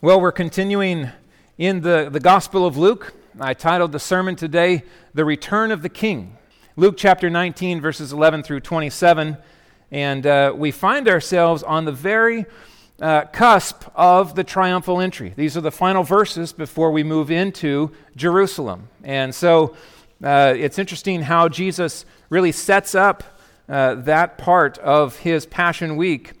Well, we're continuing in the, the Gospel of Luke. I titled the sermon today, The Return of the King. Luke chapter 19, verses 11 through 27. And uh, we find ourselves on the very uh, cusp of the triumphal entry. These are the final verses before we move into Jerusalem. And so uh, it's interesting how Jesus really sets up uh, that part of his Passion Week,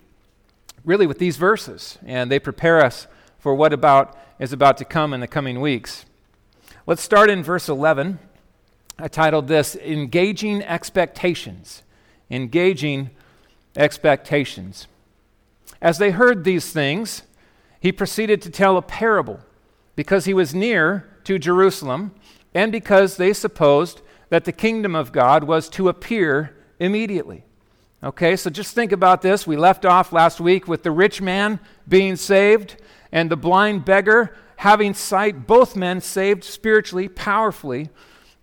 really with these verses. And they prepare us for what about is about to come in the coming weeks. Let's start in verse 11. I titled this Engaging Expectations. Engaging Expectations. As they heard these things, he proceeded to tell a parable because he was near to Jerusalem and because they supposed that the kingdom of God was to appear immediately. Okay, so just think about this. We left off last week with the rich man being saved and the blind beggar having sight, both men saved spiritually, powerfully.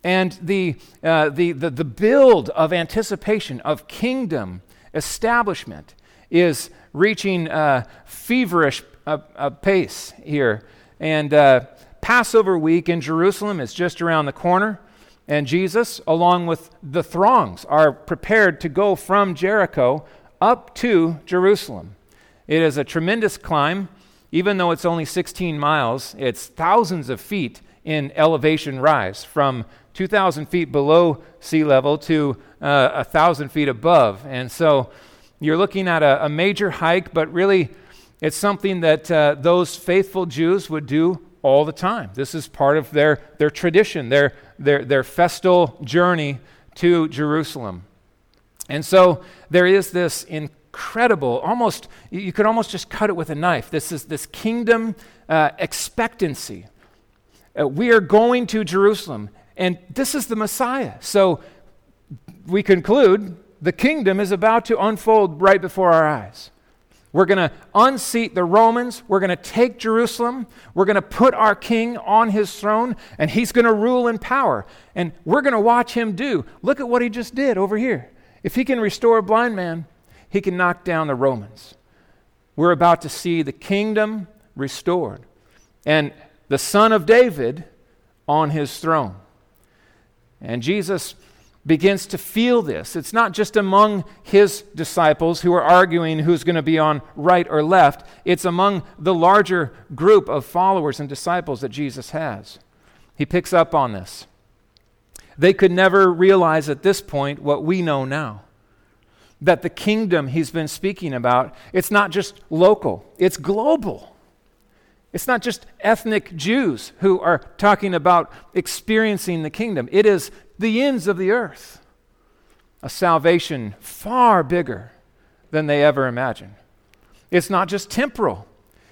And the, uh, the, the, the build of anticipation, of kingdom establishment, is reaching a feverish uh, uh, pace here. And uh, Passover week in Jerusalem is just around the corner. And Jesus, along with the throngs, are prepared to go from Jericho up to Jerusalem. It is a tremendous climb. Even though it's only 16 miles, it's thousands of feet in elevation rise from 2,000 feet below sea level to uh, 1,000 feet above. And so you're looking at a, a major hike, but really it's something that uh, those faithful Jews would do all the time. This is part of their, their tradition, their, their, their festal journey to Jerusalem. And so there is this in, incredible, almost, you could almost just cut it with a knife. This is this kingdom uh, expectancy. Uh, we are going to Jerusalem, and this is the Messiah. So we conclude the kingdom is about to unfold right before our eyes. We're going to unseat the Romans. We're going to take Jerusalem. We're going to put our king on his throne, and he's going to rule in power. And we're going to watch him do. Look at what he just did over here. If he can restore a blind man, he can knock down the Romans. We're about to see the kingdom restored and the son of David on his throne. And Jesus begins to feel this. It's not just among his disciples who are arguing who's going to be on right or left, it's among the larger group of followers and disciples that Jesus has. He picks up on this. They could never realize at this point what we know now that the kingdom he's been speaking about, it's not just local, it's global. It's not just ethnic Jews who are talking about experiencing the kingdom. It is the ends of the earth. A salvation far bigger than they ever imagined. It's not just temporal,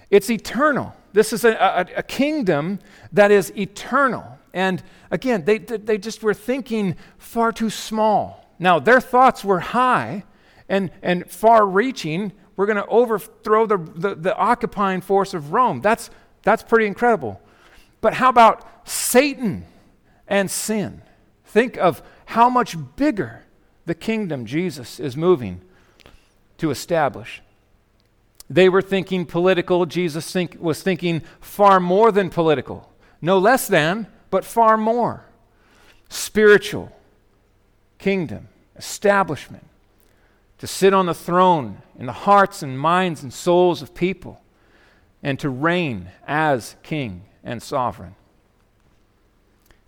it's eternal. This is a, a, a kingdom that is eternal. And again, they, they just were thinking far too small. Now, their thoughts were high, and, and far reaching, we're going to overthrow the, the, the, occupying force of Rome. That's, that's pretty incredible. But how about Satan and sin? Think of how much bigger the kingdom Jesus is moving to establish. They were thinking political. Jesus think, was thinking far more than political. No less than, but far more. Spiritual kingdom, establishment to sit on the throne in the hearts and minds and souls of people, and to reign as king and sovereign.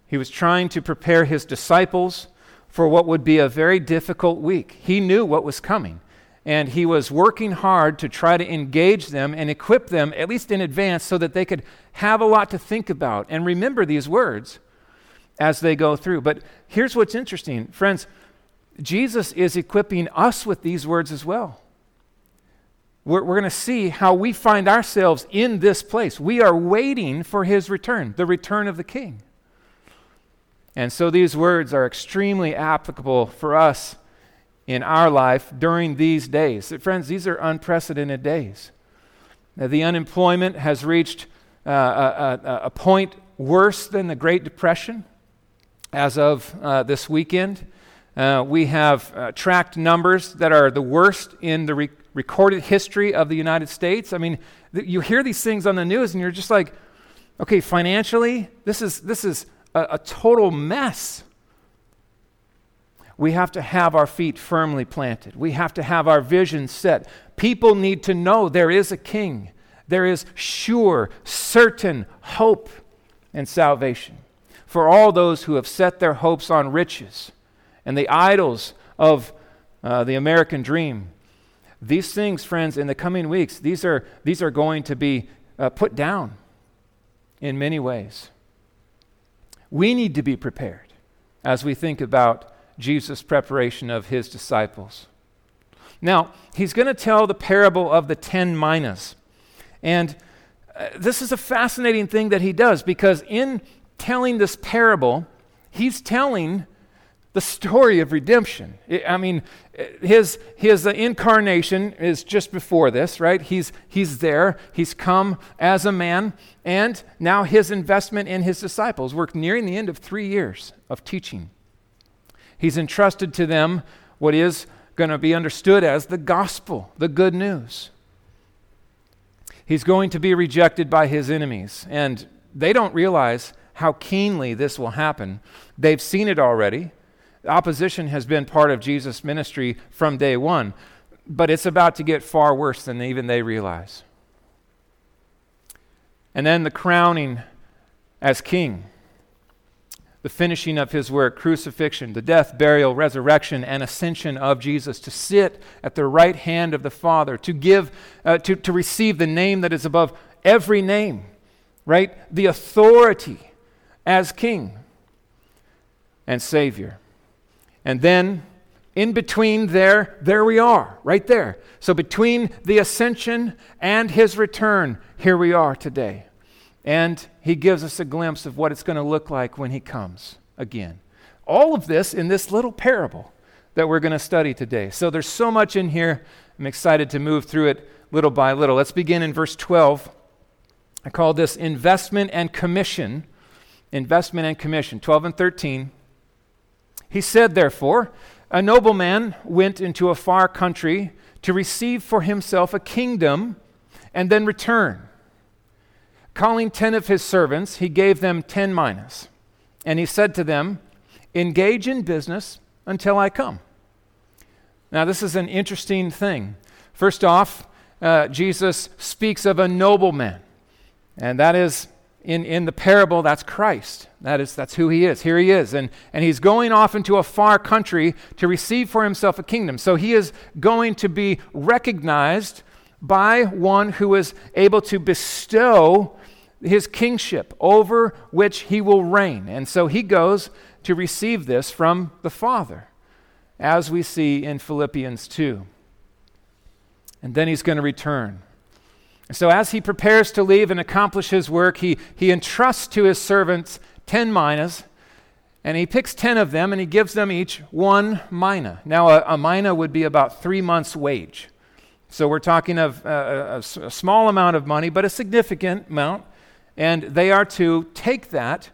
He was trying to prepare his disciples for what would be a very difficult week. He knew what was coming, and he was working hard to try to engage them and equip them, at least in advance, so that they could have a lot to think about and remember these words as they go through. But here's what's interesting, friends Jesus is equipping us with these words as well. We're, we're going to see how we find ourselves in this place. We are waiting for his return, the return of the king. And so these words are extremely applicable for us in our life during these days. Friends, these are unprecedented days. Now, the unemployment has reached uh, a, a, a, point worse than the Great Depression as of uh, this weekend. Uh, we have uh, tracked numbers that are the worst in the re- recorded history of the United States. I mean, th- you hear these things on the news and you're just like, okay, financially, this is, this is a, a total mess. We have to have our feet firmly planted. We have to have our vision set. People need to know there is a king. There is sure, certain hope and salvation for all those who have set their hopes on riches and the idols of uh, the American dream. These things, friends, in the coming weeks, these are, these are going to be uh, put down in many ways. We need to be prepared as we think about Jesus' preparation of his disciples. Now, he's going to tell the parable of the ten minas. And uh, this is a fascinating thing that he does because in telling this parable, he's telling the story of redemption. I mean, his, his incarnation is just before this, right? He's, he's there. He's come as a man. And now his investment in his disciples. We're nearing the end of three years of teaching. He's entrusted to them what is going to be understood as the gospel, the good news. He's going to be rejected by his enemies. And they don't realize how keenly this will happen. They've seen it already. Opposition has been part of Jesus' ministry from day one, but it's about to get far worse than even they realize. And then the crowning as king, the finishing of his work, crucifixion, the death, burial, resurrection, and ascension of Jesus, to sit at the right hand of the Father, to give, uh, to, to receive the name that is above every name, right? The authority as king and savior. And then in between there, there we are, right there. So between the ascension and his return, here we are today. And he gives us a glimpse of what it's going to look like when he comes again. All of this in this little parable that we're going to study today. So there's so much in here. I'm excited to move through it little by little. Let's begin in verse 12. I call this investment and commission. Investment and commission. 12 and 13. He said, therefore, a nobleman went into a far country to receive for himself a kingdom and then return. Calling ten of his servants, he gave them ten minas. And he said to them, Engage in business until I come. Now, this is an interesting thing. First off, uh, Jesus speaks of a nobleman, and that is in, in the parable, that's Christ. That is, that's who he is. Here he is. And, and he's going off into a far country to receive for himself a kingdom. So he is going to be recognized by one who is able to bestow his kingship over which he will reign. And so he goes to receive this from the Father, as we see in Philippians 2. And then he's going to return. So, as he prepares to leave and accomplish his work, he, he entrusts to his servants 10 minas, and he picks 10 of them and he gives them each one mina. Now, a, a mina would be about three months' wage. So, we're talking of uh, uh, a, a, a small amount of money, but a significant amount. And they are to take that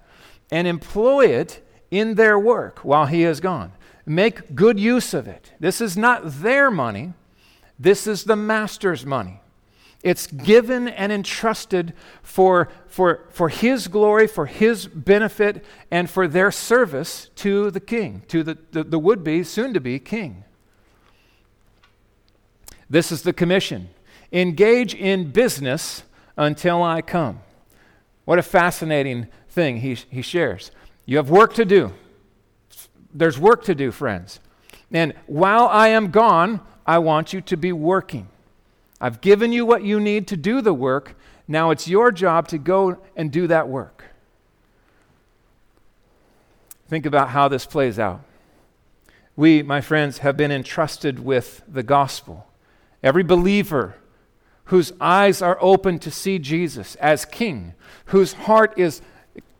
and employ it in their work while he is gone. Make good use of it. This is not their money, this is the master's money. It's given and entrusted for, for, for His glory, for His benefit, and for their service to the king, to the, the, the would be, soon to be king. This is the commission engage in business until I come. What a fascinating thing he, he shares. You have work to do. There's work to do, friends. And while I am gone, I want you to be working. I've given you what you need to do the work. Now it's your job to go and do that work. Think about how this plays out. We, my friends, have been entrusted with the gospel. Every believer whose eyes are open to see Jesus as King, whose heart is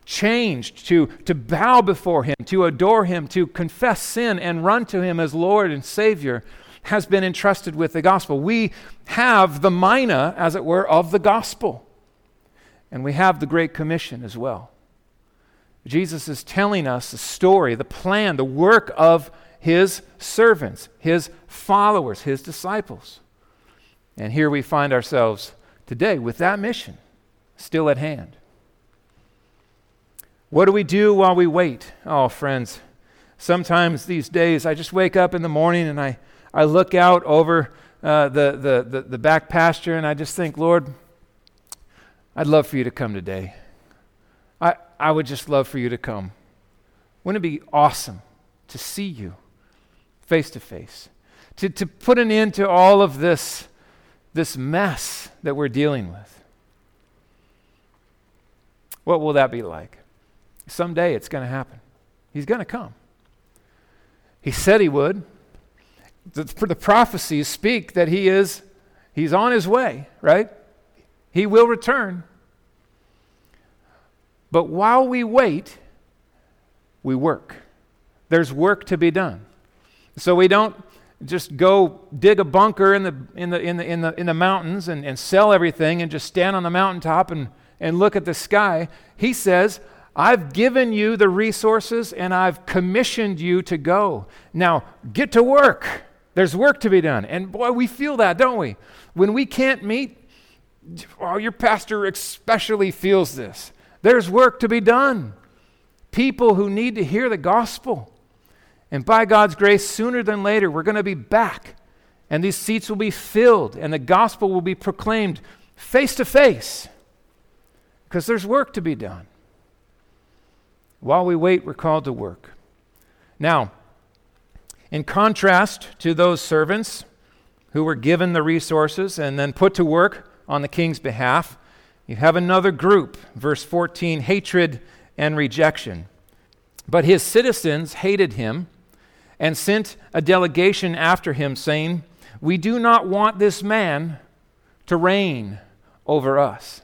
changed to, to bow before Him, to adore Him, to confess sin and run to Him as Lord and Savior, has been entrusted with the gospel. We have the mina, as it were, of the gospel. And we have the Great Commission as well. Jesus is telling us the story, the plan, the work of his servants, his followers, his disciples. And here we find ourselves today with that mission still at hand. What do we do while we wait? Oh, friends, sometimes these days I just wake up in the morning and I, I look out over uh, the, the, the, the back pasture and I just think, Lord, I'd love for you to come today. I, I would just love for you to come. Wouldn't it be awesome to see you face to face? To, to put an end to all of this, this mess that we're dealing with. What will that be like? Someday it's going to happen. He's going to come. He said he would. The, the prophecies speak that he is he's on his way, right? He will return. But while we wait, we work. There's work to be done. So we don't just go dig a bunker in the, in the, in the, in the, in the mountains and, and sell everything and just stand on the mountaintop and, and look at the sky. He says, I've given you the resources and I've commissioned you to go. Now, get to work. There's work to be done. And boy, we feel that, don't we? When we can't meet, oh, your pastor especially feels this. There's work to be done. People who need to hear the gospel. And by God's grace, sooner than later, we're going to be back. And these seats will be filled, and the gospel will be proclaimed face to face. Because there's work to be done. While we wait, we're called to work. Now, in contrast to those servants who were given the resources and then put to work on the king's behalf, you have another group, verse 14 hatred and rejection. But his citizens hated him and sent a delegation after him, saying, We do not want this man to reign over us.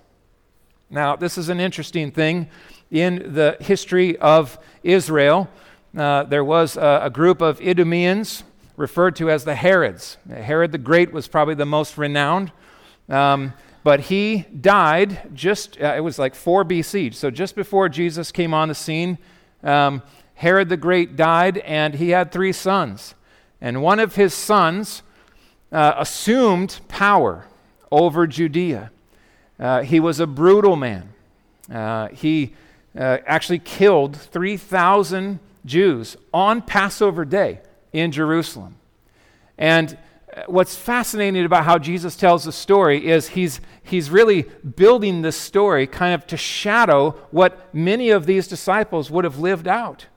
Now, this is an interesting thing in the history of Israel. Uh, there was a, a, group of Idumeans referred to as the Herods. Herod the Great was probably the most renowned. Um, but he died just, uh, it was like 4 BC. So just before Jesus came on the scene, um, Herod the Great died, and he had three sons. And one of his sons uh, assumed power over Judea. Uh, he was a brutal man. Uh, he uh, actually killed 3,000 Jews on Passover day in Jerusalem. And what's fascinating about how Jesus tells the story is he's, he's really building this story kind of to shadow what many of these disciples would have lived out.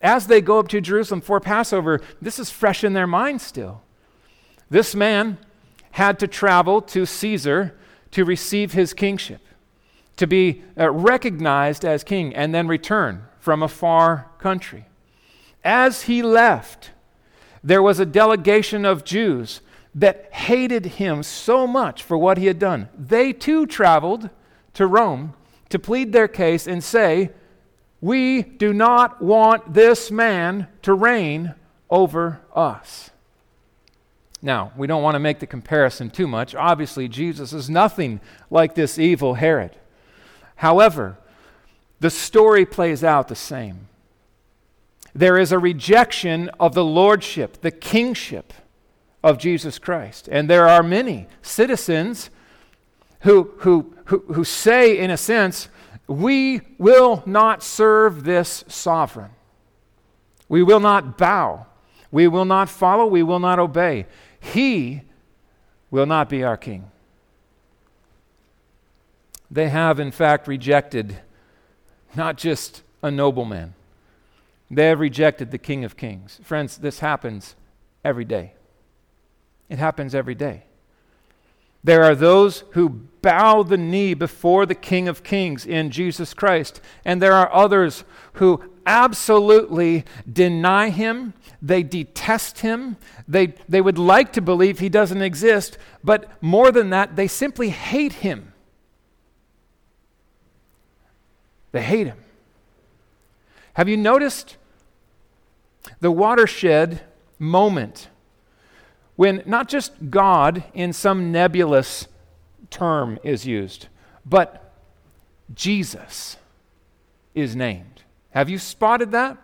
As they go up to Jerusalem for Passover, this is fresh in their mind still. This man had to travel to Caesar to receive his kingship, to be uh, recognized as king, and then return from a far country. As he left, there was a delegation of Jews that hated him so much for what he had done. They too traveled to Rome to plead their case and say, We do not want this man to reign over us. Now, we don't want to make the comparison too much. Obviously, Jesus is nothing like this evil Herod. However, the story plays out the same. There is a rejection of the lordship, the kingship of Jesus Christ. And there are many citizens who, who, who, who say, in a sense, we will not serve this sovereign. We will not bow. We will not follow. We will not obey. He will not be our king. They have, in fact, rejected not just a nobleman, they have rejected the King of Kings. Friends, this happens every day. It happens every day. There are those who bow the knee before the King of Kings in Jesus Christ, and there are others who absolutely deny him. They detest him. They, they would like to believe he doesn't exist, but more than that, they simply hate him. They hate him. Have you noticed the watershed moment when not just God in some nebulous term is used, but Jesus is named. Have you spotted that?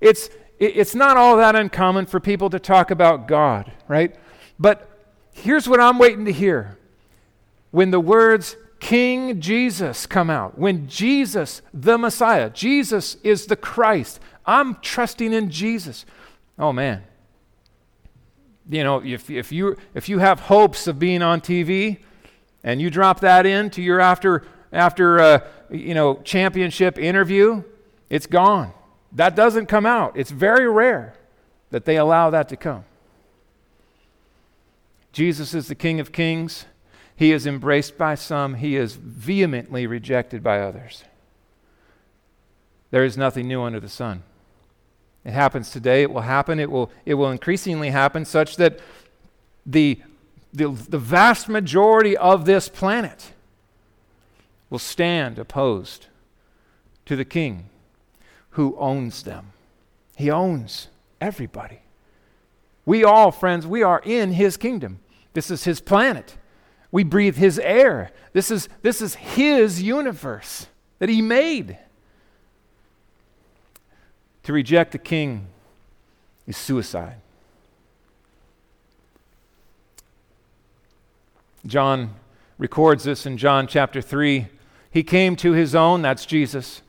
It's, it's not all that uncommon for people to talk about God, right? But Here's what I'm waiting to hear. When the words King Jesus come out, when Jesus, the Messiah, Jesus is the Christ, I'm trusting in Jesus. Oh man. You know, if, if, you, if you have hopes of being on TV and you drop that into your after, after uh, you know, championship interview, it's gone. That doesn't come out. It's very rare that they allow that to come. Jesus is the King of Kings. He is embraced by some, he is vehemently rejected by others. There is nothing new under the sun. It happens today, it will happen, it will, it will increasingly happen, such that the, the, the vast majority of this planet will stand opposed to the king who owns them. He owns everybody. We all, friends, we are in his kingdom. This is his planet. We breathe his air. This is, this is his universe that he made. To reject the king is suicide. John records this in John chapter 3. He came to his own, that's Jesus,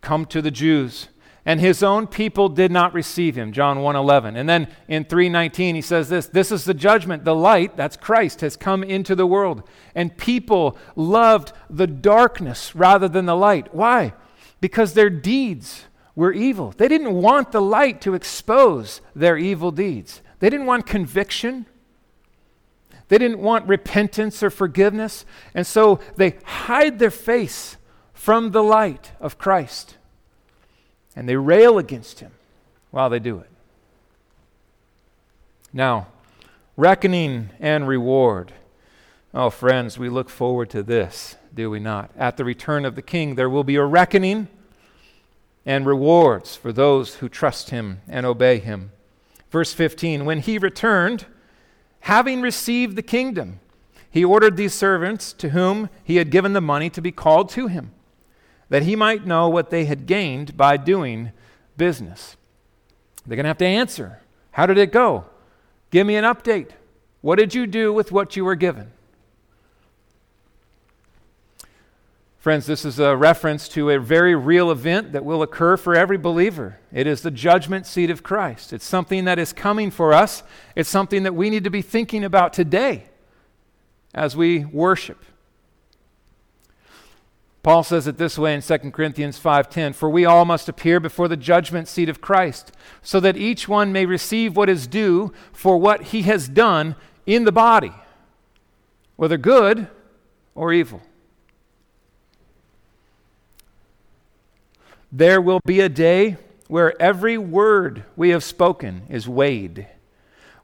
come to the Jews, and his own people did not receive him john 1.11 and then in 3.19 he says this this is the judgment. The light that's christ has come into the world. And people loved the darkness rather than the light. Why? Because their deeds were evil. They didn't want the light to expose their evil deeds. They didn't want conviction. They didn't want repentance or forgiveness. And so they hide their face from the light of christ and they rail against him while they do it. Now, reckoning and reward. Oh, friends, we look forward to this, do we not? At the return of the king, there will be a reckoning and rewards for those who trust him and obey him. Verse 15 When he returned, having received the kingdom, he ordered these servants to whom he had given the money to be called to him that he might know what they had gained by doing business. They're going to have to answer. How did it go? Give me an update. What did you do with what you were given? Friends, this is a reference to a very real event that will occur for every believer. It is the judgment seat of Christ. It's something that is coming for us. It's something that we need to be thinking about today as we worship. Paul says it this way in 2 Corinthians 5:10, "For we all must appear before the judgment seat of Christ, so that each one may receive what is due for what he has done in the body, whether good or evil." There will be a day where every word we have spoken is weighed,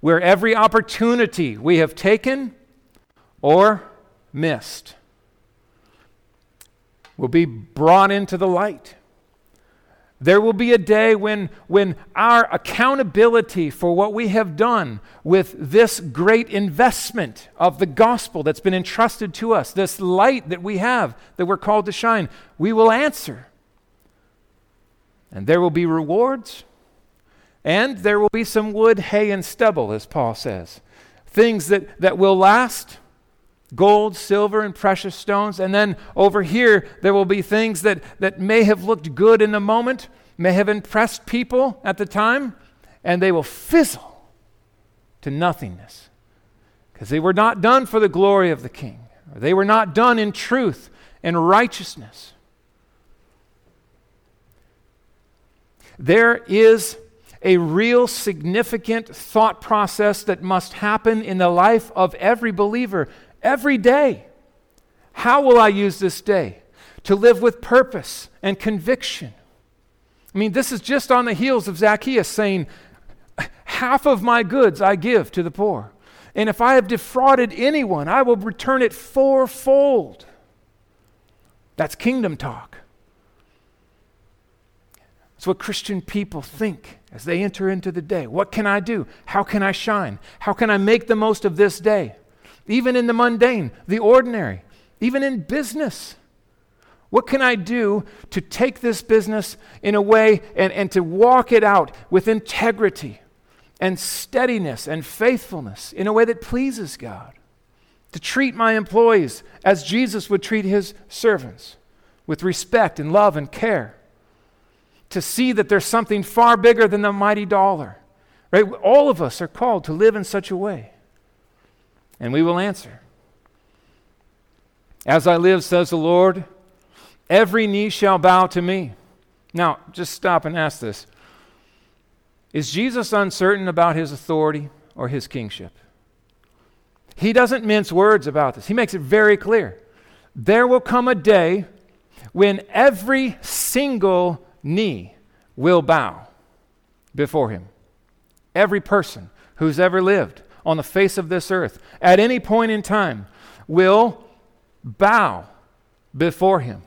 where every opportunity we have taken or missed will be brought into the light. There will be a day when, when our accountability for what we have done with this great investment of the gospel that's been entrusted to us, this light that we have that we're called to shine, we will answer. And there will be rewards, and there will be some wood, hay, and stubble, as Paul says. Things that, that will last gold, silver, and precious stones. And then over here, there will be things that, that may have looked good in the moment, may have impressed people at the time, and they will fizzle to nothingness because they were not done for the glory of the king. They were not done in truth and righteousness. There is a real significant thought process that must happen in the life of every believer every day. How will I use this day to live with purpose and conviction? I mean, this is just on the heels of Zacchaeus saying, Half of my goods I give to the poor. And if I have defrauded anyone, I will return it fourfold. That's kingdom talk. It's what Christian people think as they enter into the day. What can I do? How can I shine? How can I make the most of this day? Even in the mundane, the ordinary, even in business. What can I do to take this business in a way and, and to walk it out with integrity and steadiness and faithfulness in a way that pleases God. To treat my employees as Jesus would treat his servants, with respect and love and care. To see that there's something far bigger than the mighty dollar. Right? All of us are called to live in such a way. And we will answer. As I live, says the Lord, every knee shall bow to me. Now, just stop and ask this Is Jesus uncertain about his authority or his kingship? He doesn't mince words about this, he makes it very clear. There will come a day when every single knee will bow before him. Every person who's ever lived on the face of this earth at any point in time will bow before him.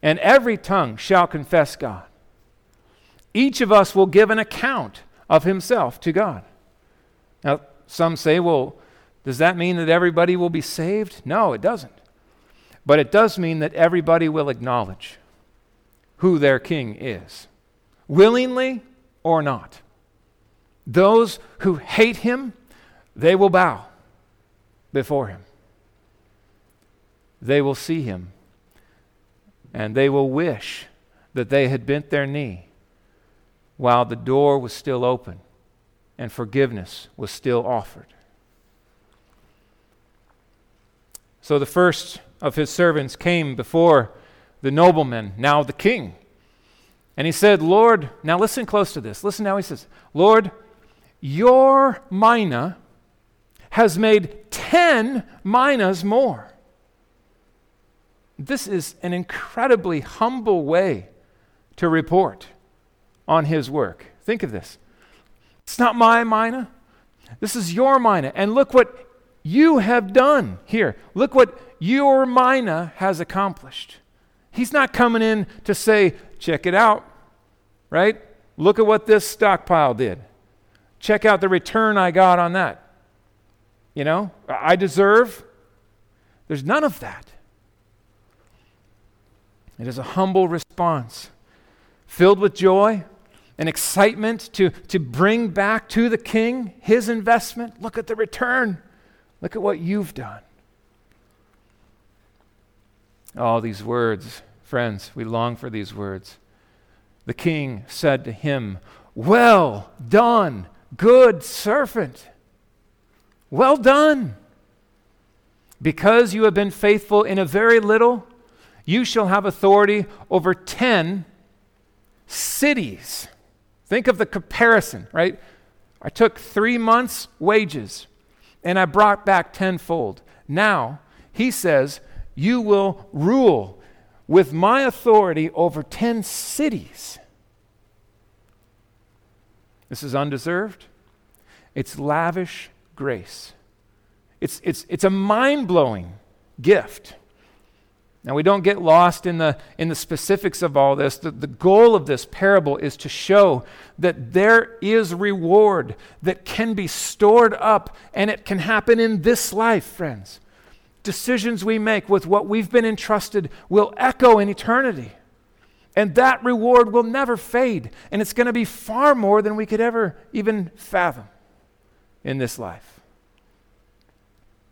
And every tongue shall confess God. Each of us will give an account of himself to God. Now, some say, well, does that mean that everybody will be saved? No, it doesn't. But it does mean that everybody will acknowledge who their king is, willingly or not. Those who hate him, they will bow before him. They will see him, and they will wish that they had bent their knee while the door was still open and forgiveness was still offered. So the first of his servants came before the nobleman, now the king. And he said, Lord, now listen close to this. Listen now, he says, Lord, your mina has made 10 minas more. This is an incredibly humble way to report on his work. Think of this. It's not my mina. This is your mina. And look what you have done here. Look what your mina has accomplished. He's not coming in to say, check it out, right? Look at what this stockpile did. Check out the return I got on that. You know, I deserve. There's none of that. It is a humble response, filled with joy and excitement to, to bring back to the king his investment. Look at the return. Look at what you've done. All these words, friends, we long for these words. The king said to him, Well done, good servant. Well done. Because you have been faithful in a very little, you shall have authority over 10 cities. Think of the comparison, right? I took three months' wages and I brought back tenfold. Now, he says, You will rule with my authority over 10 cities. This is undeserved, it's lavish grace. It's, it's, it's a mind blowing gift. Now, we don't get lost in the, in the specifics of all this. The, the goal of this parable is to show that there is reward that can be stored up, and it can happen in this life, friends. Decisions we make with what we've been entrusted will echo in eternity. And that reward will never fade, and it's going to be far more than we could ever even fathom in this life.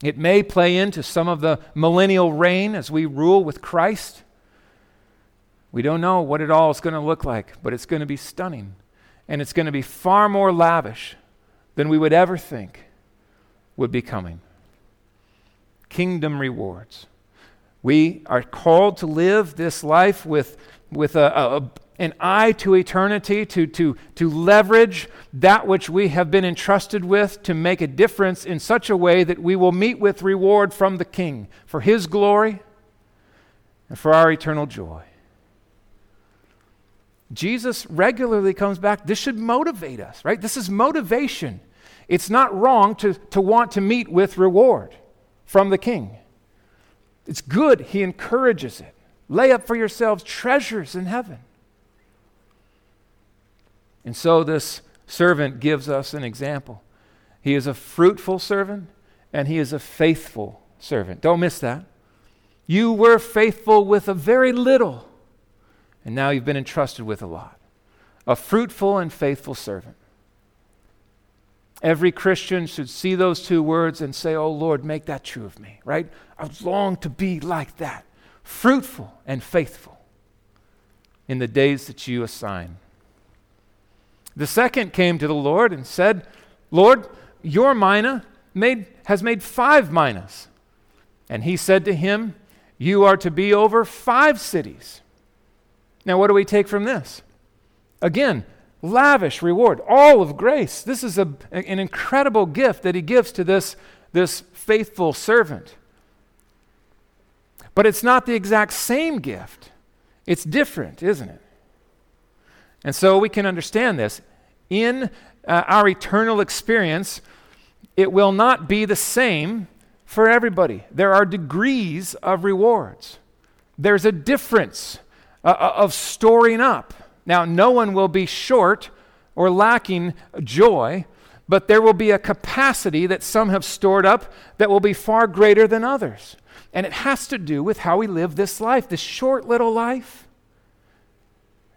It may play into some of the millennial reign as we rule with Christ. We don't know what it all is going to look like, but it's going to be stunning. And it's going to be far more lavish than we would ever think would be coming. Kingdom rewards. We are called to live this life with, with a, a, an eye to eternity, to, to, to leverage that which we have been entrusted with to make a difference in such a way that we will meet with reward from the King for His glory and for our eternal joy. Jesus regularly comes back. This should motivate us, right? This is motivation. It's not wrong to, to want to meet with reward from the King. It's good. He encourages it. Lay up for yourselves treasures in heaven. And so this servant gives us an example. He is a fruitful servant and he is a faithful servant. Don't miss that. You were faithful with a very little, and now you've been entrusted with a lot. A fruitful and faithful servant. Every Christian should see those two words and say, Oh Lord, make that true of me, right? I long to be like that, fruitful and faithful in the days that you assign. The second came to the Lord and said, Lord, your mina made, has made five minas. And he said to him, You are to be over five cities. Now, what do we take from this? Again, lavish reward, all of grace. This is a, an incredible gift that he gives to this, this faithful servant. But it's not the exact same gift, it's different, isn't it? And so we can understand this. In uh, our eternal experience, it will not be the same for everybody. There are degrees of rewards, there's a difference uh, uh of storing up. Now, no one will be short or lacking joy, but there will be a capacity that some have stored up that will be far greater than others. And it has to do with how we live this life, this short little life.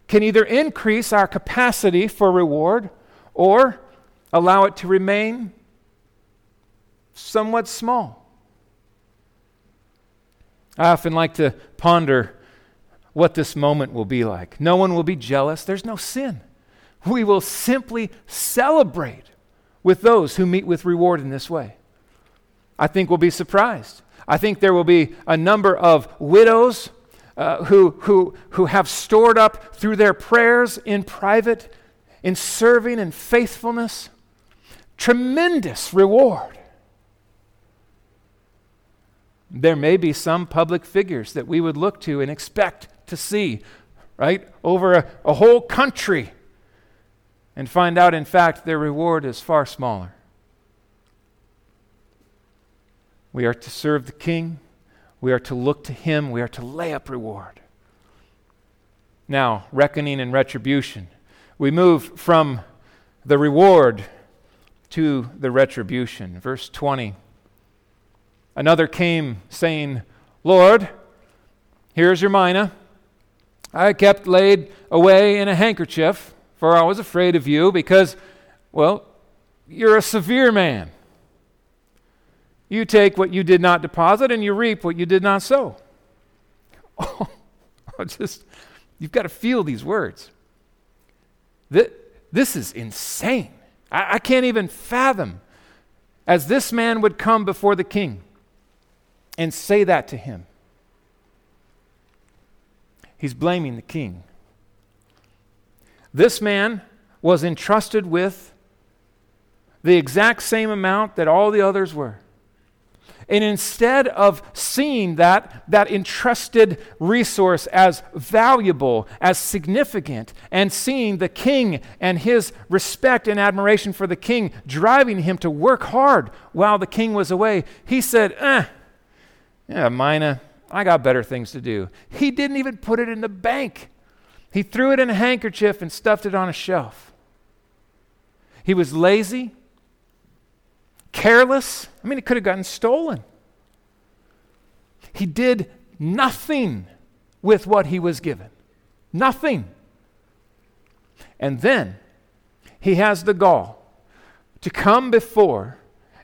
Can either increase our capacity for reward or allow it to remain somewhat small. I often like to ponder what this moment will be like. No one will be jealous, there's no sin. We will simply celebrate with those who meet with reward in this way. I think we'll be surprised. I think there will be a number of widows uh, who, who, who have stored up through their prayers in private, in serving and faithfulness, tremendous reward. There may be some public figures that we would look to and expect to see, right, over a, a whole country and find out, in fact, their reward is far smaller. We are to serve the King. We are to look to Him. We are to lay up reward. Now, reckoning and retribution. We move from the reward to the retribution. Verse 20. Another came saying, Lord, here's your mina. I kept laid away in a handkerchief, for I was afraid of you, because, well, you're a severe man. You take what you did not deposit, and you reap what you did not sow. Oh, just, you've got to feel these words. This is insane. I, I can't even fathom as this man would come before the king and say that to him. He's blaming the king. This man was entrusted with the exact same amount that all the others were. And instead of seeing that, that entrusted resource as valuable, as significant, and seeing the king and his respect and admiration for the king driving him to work hard while the king was away, he said, eh, yeah, Mina, I got better things to do. He didn't even put it in the bank. He threw it in a handkerchief and stuffed it on a shelf. He was lazy, careless. I mean, it could have gotten stolen. He did nothing with what he was given. Nothing. And then he has the gall to come before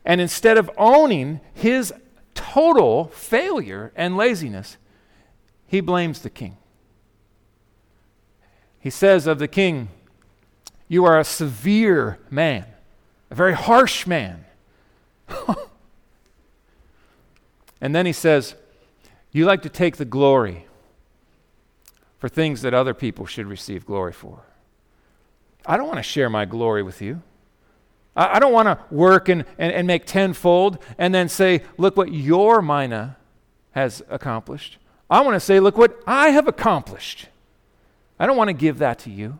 and instead of owning his total failure and laziness, he blames the king. He says of the king, You are a severe man, a very harsh man. and then he says, You like to take the glory for things that other people should receive glory for. I don't want to share my glory with you. I, I don't want to work and, and, and make tenfold and then say, look what your mina has accomplished. I want to say, look what I have accomplished. I don't want to give that to you.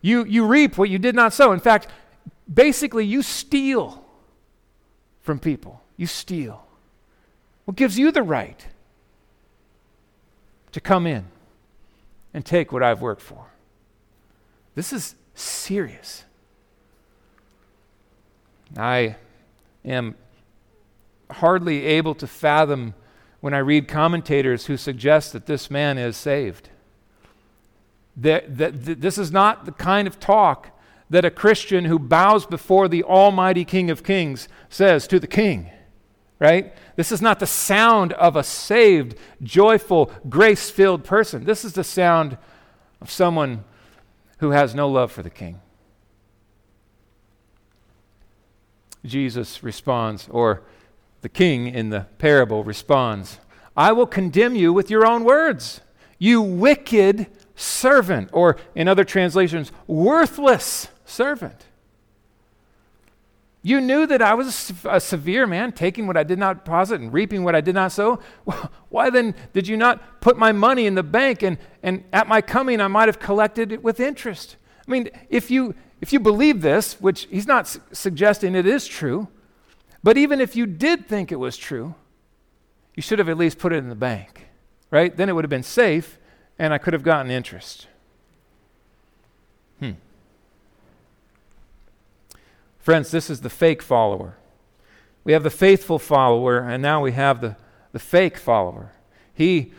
You, you reap what you did not sow. In fact, basically, you steal from people. You steal. What gives you the right to come in and take what I've worked for? This is serious. I am hardly able to fathom when I read commentators who suggest that this man is saved. That, that, that this is not the kind of talk that a Christian who bows before the Almighty King of Kings says to the King, right? This is not the sound of a saved, joyful, grace filled person. This is the sound of someone who has no love for the King. Jesus responds, or the king in the parable responds, I will condemn you with your own words, you wicked servant, or in other translations, worthless servant. You knew that I was a severe man, taking what I did not deposit and reaping what I did not sow. Why then did you not put my money in the bank and, and at my coming I might have collected it with interest? I mean, if you, if you believe this, which he's not su- suggesting it is true, but even if you did think it was true, you should have at least put it in the bank, right? Then it would have been safe and I could have gotten interest. Hmm. Friends, this is the fake follower. We have the faithful follower, and now we have the, the fake follower. He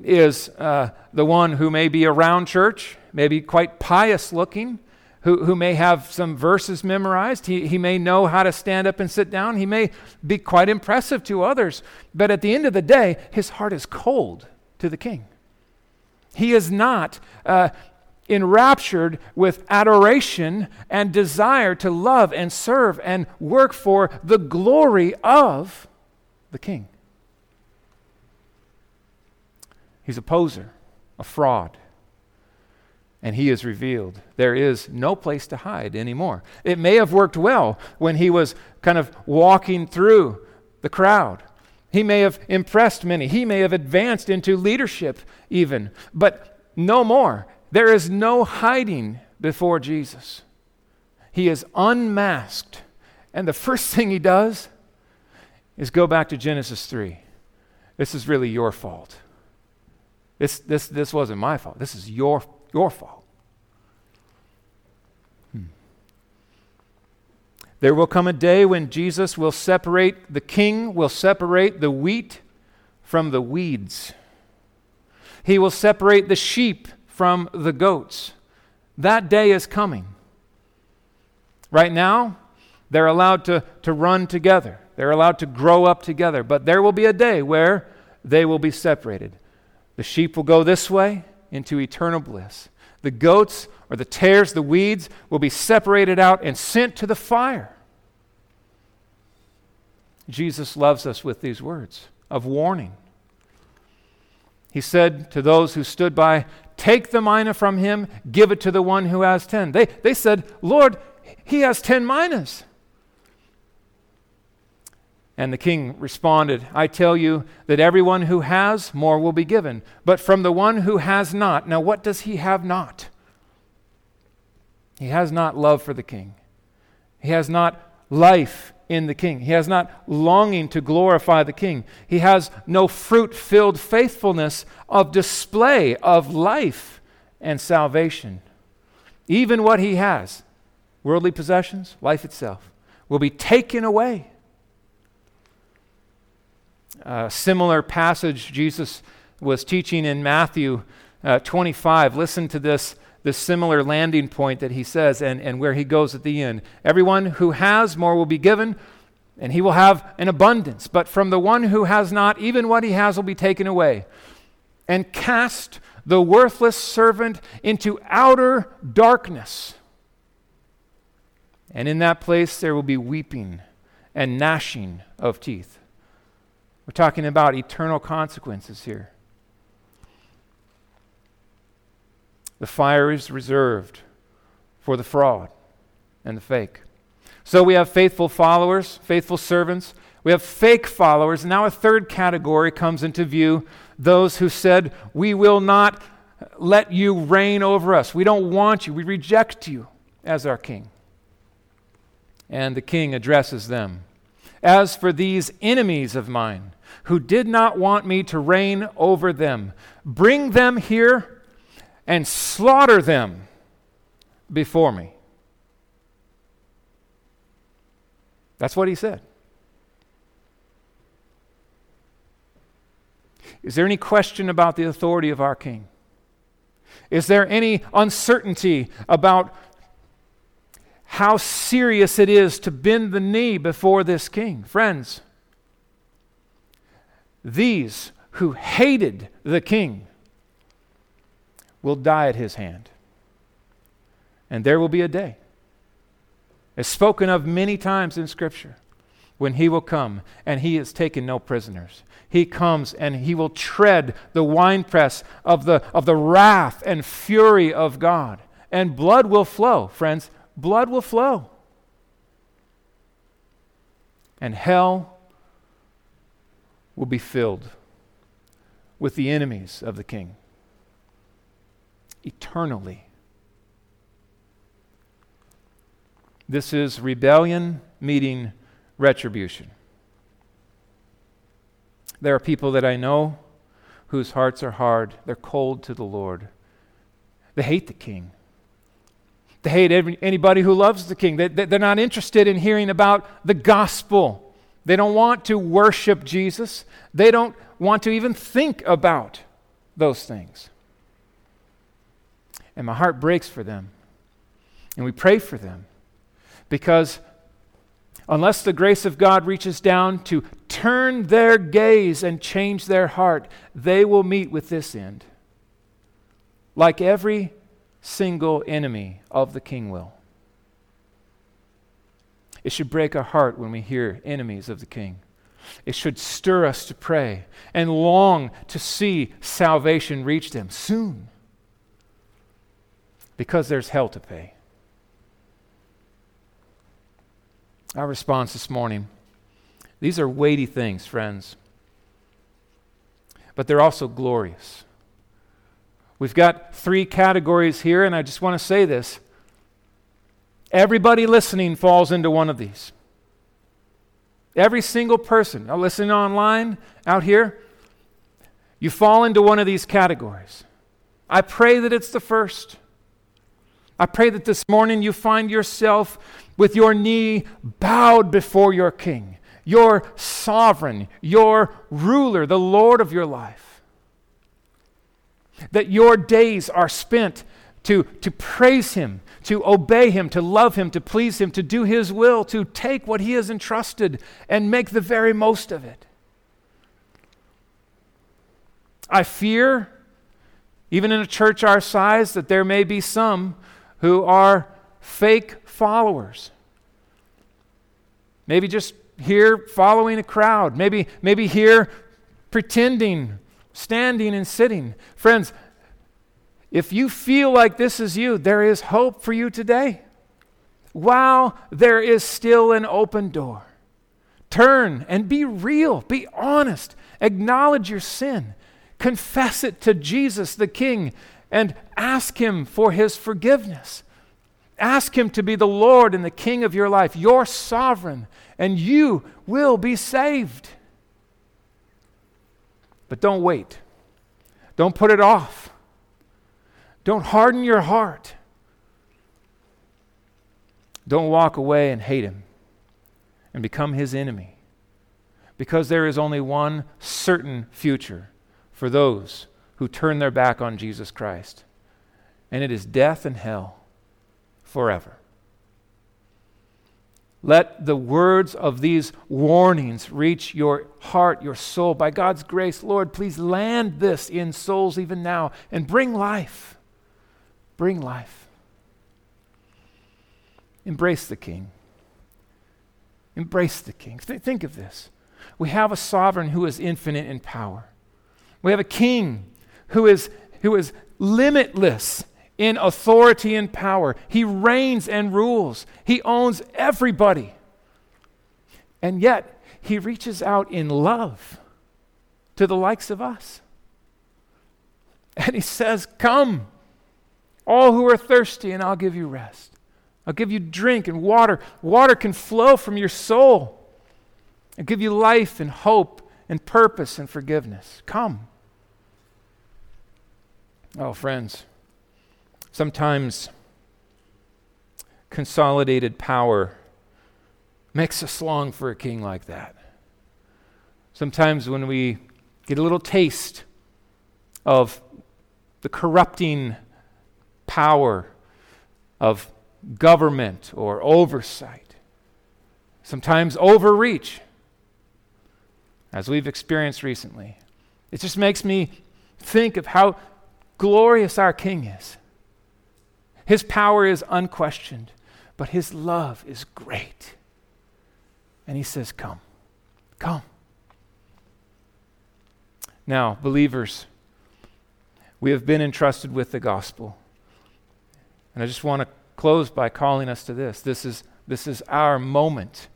is uh, the one who may be around church, maybe quite pious looking, who, who may have some verses memorized. He, he may know how to stand up and sit down. He may be quite impressive to others. But at the end of the day, his heart is cold to the king. He is not uh, enraptured with adoration and desire to love and serve and work for the glory of the king. He's a poser, a fraud. And he is revealed. There is no place to hide anymore. It may have worked well when he was kind of walking through the crowd. He may have impressed many. He may have advanced into leadership even. But no more. There is no hiding before Jesus. He is unmasked. And the first thing he does is go back to Genesis 3. This is really your fault. This, this, this wasn't my fault. This is your, your fault. Hmm. There will come a day when Jesus will separate, the king will separate the wheat from the weeds. He will separate the sheep from the goats. That day is coming. Right now, they're allowed to, to run together, they're allowed to grow up together, but there will be a day where they will be separated. The sheep will go this way into eternal bliss. The goats or the tares, the weeds, will be separated out and sent to the fire. Jesus loves us with these words of warning. He said to those who stood by, Take the mina from him, give it to the one who has ten. They, they said, Lord, he has ten minas. And the king responded, I tell you that everyone who has, more will be given. But from the one who has not, now what does he have not? He has not love for the king. He has not life in the king. He has not longing to glorify the king. He has no fruit filled faithfulness of display of life and salvation. Even what he has, worldly possessions, life itself, will be taken away. A similar passage Jesus was teaching in Matthew uh, 25. Listen to this this similar landing point that he says and, and where he goes at the end. Everyone who has, more will be given, and he will have an abundance. But from the one who has not, even what he has will be taken away. And cast the worthless servant into outer darkness. And in that place there will be weeping and gnashing of teeth. We're talking about eternal consequences here. The fire is reserved for the fraud and the fake. So we have faithful followers, faithful servants. We have fake followers. Now a third category comes into view those who said, We will not let you reign over us. We don't want you. We reject you as our king. And the king addresses them. As for these enemies of mine, who did not want me to reign over them, bring them here and slaughter them before me. That's what he said. Is there any question about the authority of our king? Is there any uncertainty about how serious it is to bend the knee before this king. Friends, these who hated the king will die at his hand. And there will be a day, as spoken of many times in Scripture, when he will come and he has taken no prisoners. He comes and he will tread the winepress of the, of the wrath and fury of God. And blood will flow, friends. Blood will flow. And hell will be filled with the enemies of the king eternally. This is rebellion meeting retribution. There are people that I know whose hearts are hard, they're cold to the Lord. They hate the king. They hate every, anybody who loves the king. They, they're not interested in hearing about the gospel. They don't want to worship Jesus. They don't want to even think about those things. And my heart breaks for them. And we pray for them because unless the grace of God reaches down to turn their gaze and change their heart, they will meet with this end. Like every single enemy of the king will. It should break our heart when we hear enemies of the king. It should stir us to pray and long to see salvation reach them soon because there's hell to pay. Our response this morning these are weighty things, friends, but they're also glorious. We've got three categories here, and I just want to say this. Everybody listening falls into one of these. Every single person listening online, out here, you fall into one of these categories. I pray that it's the first. I pray that this morning you find yourself with your knee bowed before your King, your sovereign, your ruler, the Lord of your life. That your days are spent to, to praise Him, to obey Him, to love Him, to please Him, to do His will, to take what He has entrusted and make the very most of it. I fear, even in a church our size, that there may be some who are fake followers. Maybe just here following a crowd, maybe, maybe here pretending, standing and sitting. Friends, if you feel like this is you, there is hope for you today. While there is still an open door, turn and be real, be honest, acknowledge your sin, confess it to Jesus the King, and ask Him for His forgiveness. Ask Him to be the Lord and the King of your life, your sovereign, and you will be saved. But don't wait. Don't put it off. Don't harden your heart. Don't walk away and hate Him and become His enemy. Because there is only one certain future for those who turn their back on Jesus Christ. And it is death and hell forever. Let the words of these warnings reach your heart, your soul. By God's grace, Lord, please land this in souls even now and bring life. Bring life. Embrace the King. Embrace the King. Th- think of this. We have a sovereign who is infinite in power. We have a king who is, who is limitless in authority and power. He reigns and rules, He owns everybody. And yet, He reaches out in love to the likes of us. And He says, Come, all who are thirsty, and I'll give you rest. I'll give you drink and water. Water can flow from your soul. I'll give you life and hope and purpose and forgiveness. Come. Oh, friends, sometimes consolidated power makes us long for a king like that. Sometimes when we get a little taste of the corrupting power of government or oversight, sometimes overreach, as we've experienced recently. It just makes me think of how glorious our King is. His power is unquestioned, but his love is great. And he says, Come, come. Now, believers, we have been entrusted with the gospel. And I just want to close by calling us to this. This is, this is our moment,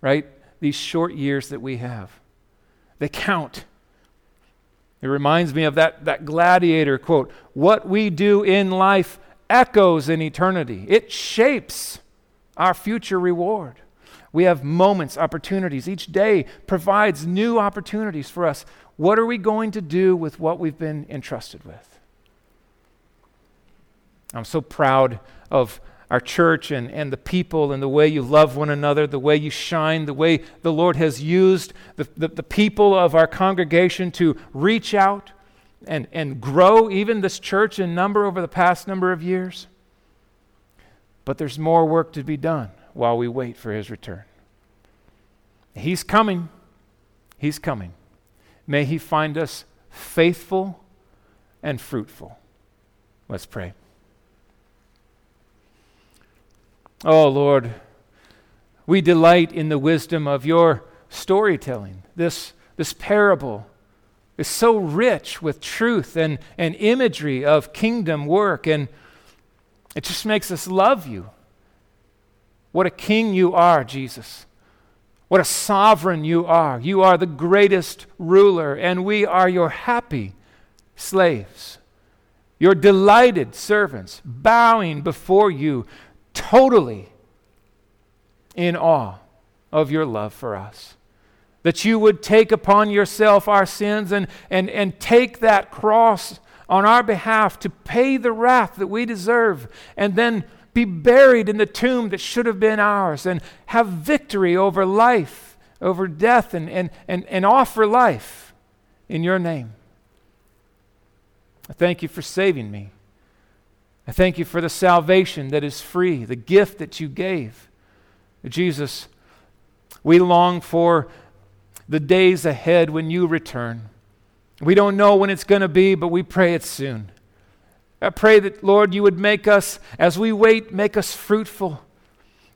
right? These short years that we have, they count. It reminds me of that, that gladiator quote What we do in life echoes in eternity, it shapes our future reward. We have moments, opportunities. Each day provides new opportunities for us. What are we going to do with what we've been entrusted with? I'm so proud of our church and, and the people and the way you love one another, the way you shine, the way the Lord has used the, the, the people of our congregation to reach out and, and grow even this church in number over the past number of years. But there's more work to be done while we wait for his return. He's coming. He's coming. May he find us faithful and fruitful. Let's pray. Oh, Lord, we delight in the wisdom of your storytelling. This, this parable is so rich with truth and, and imagery of kingdom work, and it just makes us love you. What a king you are, Jesus. What a sovereign you are. You are the greatest ruler, and we are your happy slaves, your delighted servants, bowing before you totally in awe of your love for us. That you would take upon yourself our sins and, and, and take that cross on our behalf to pay the wrath that we deserve, and then be buried in the tomb that should have been ours, and have victory over life, over death, and, and, and, and offer life in your name. I thank you for saving me. I thank you for the salvation that is free, the gift that you gave. Jesus, we long for the days ahead when you return. We don't know when it's going to be, but we pray it's soon. I pray that, Lord, you would make us, as we wait, make us fruitful.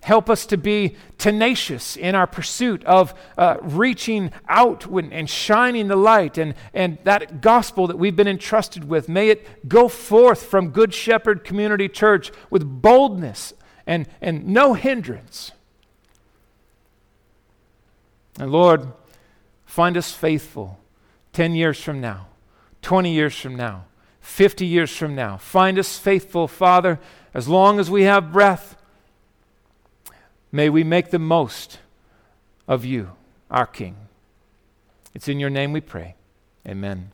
Help us to be tenacious in our pursuit of uh, reaching out and shining the light. And, and that gospel that we've been entrusted with, may it go forth from Good Shepherd Community Church with boldness and, and no hindrance. And Lord, find us faithful 10 years from now, 20 years from now, 50 years from now. Find us faithful, Father, as long as we have breath May we make the most of you, our King. It's in your name we pray. Amen.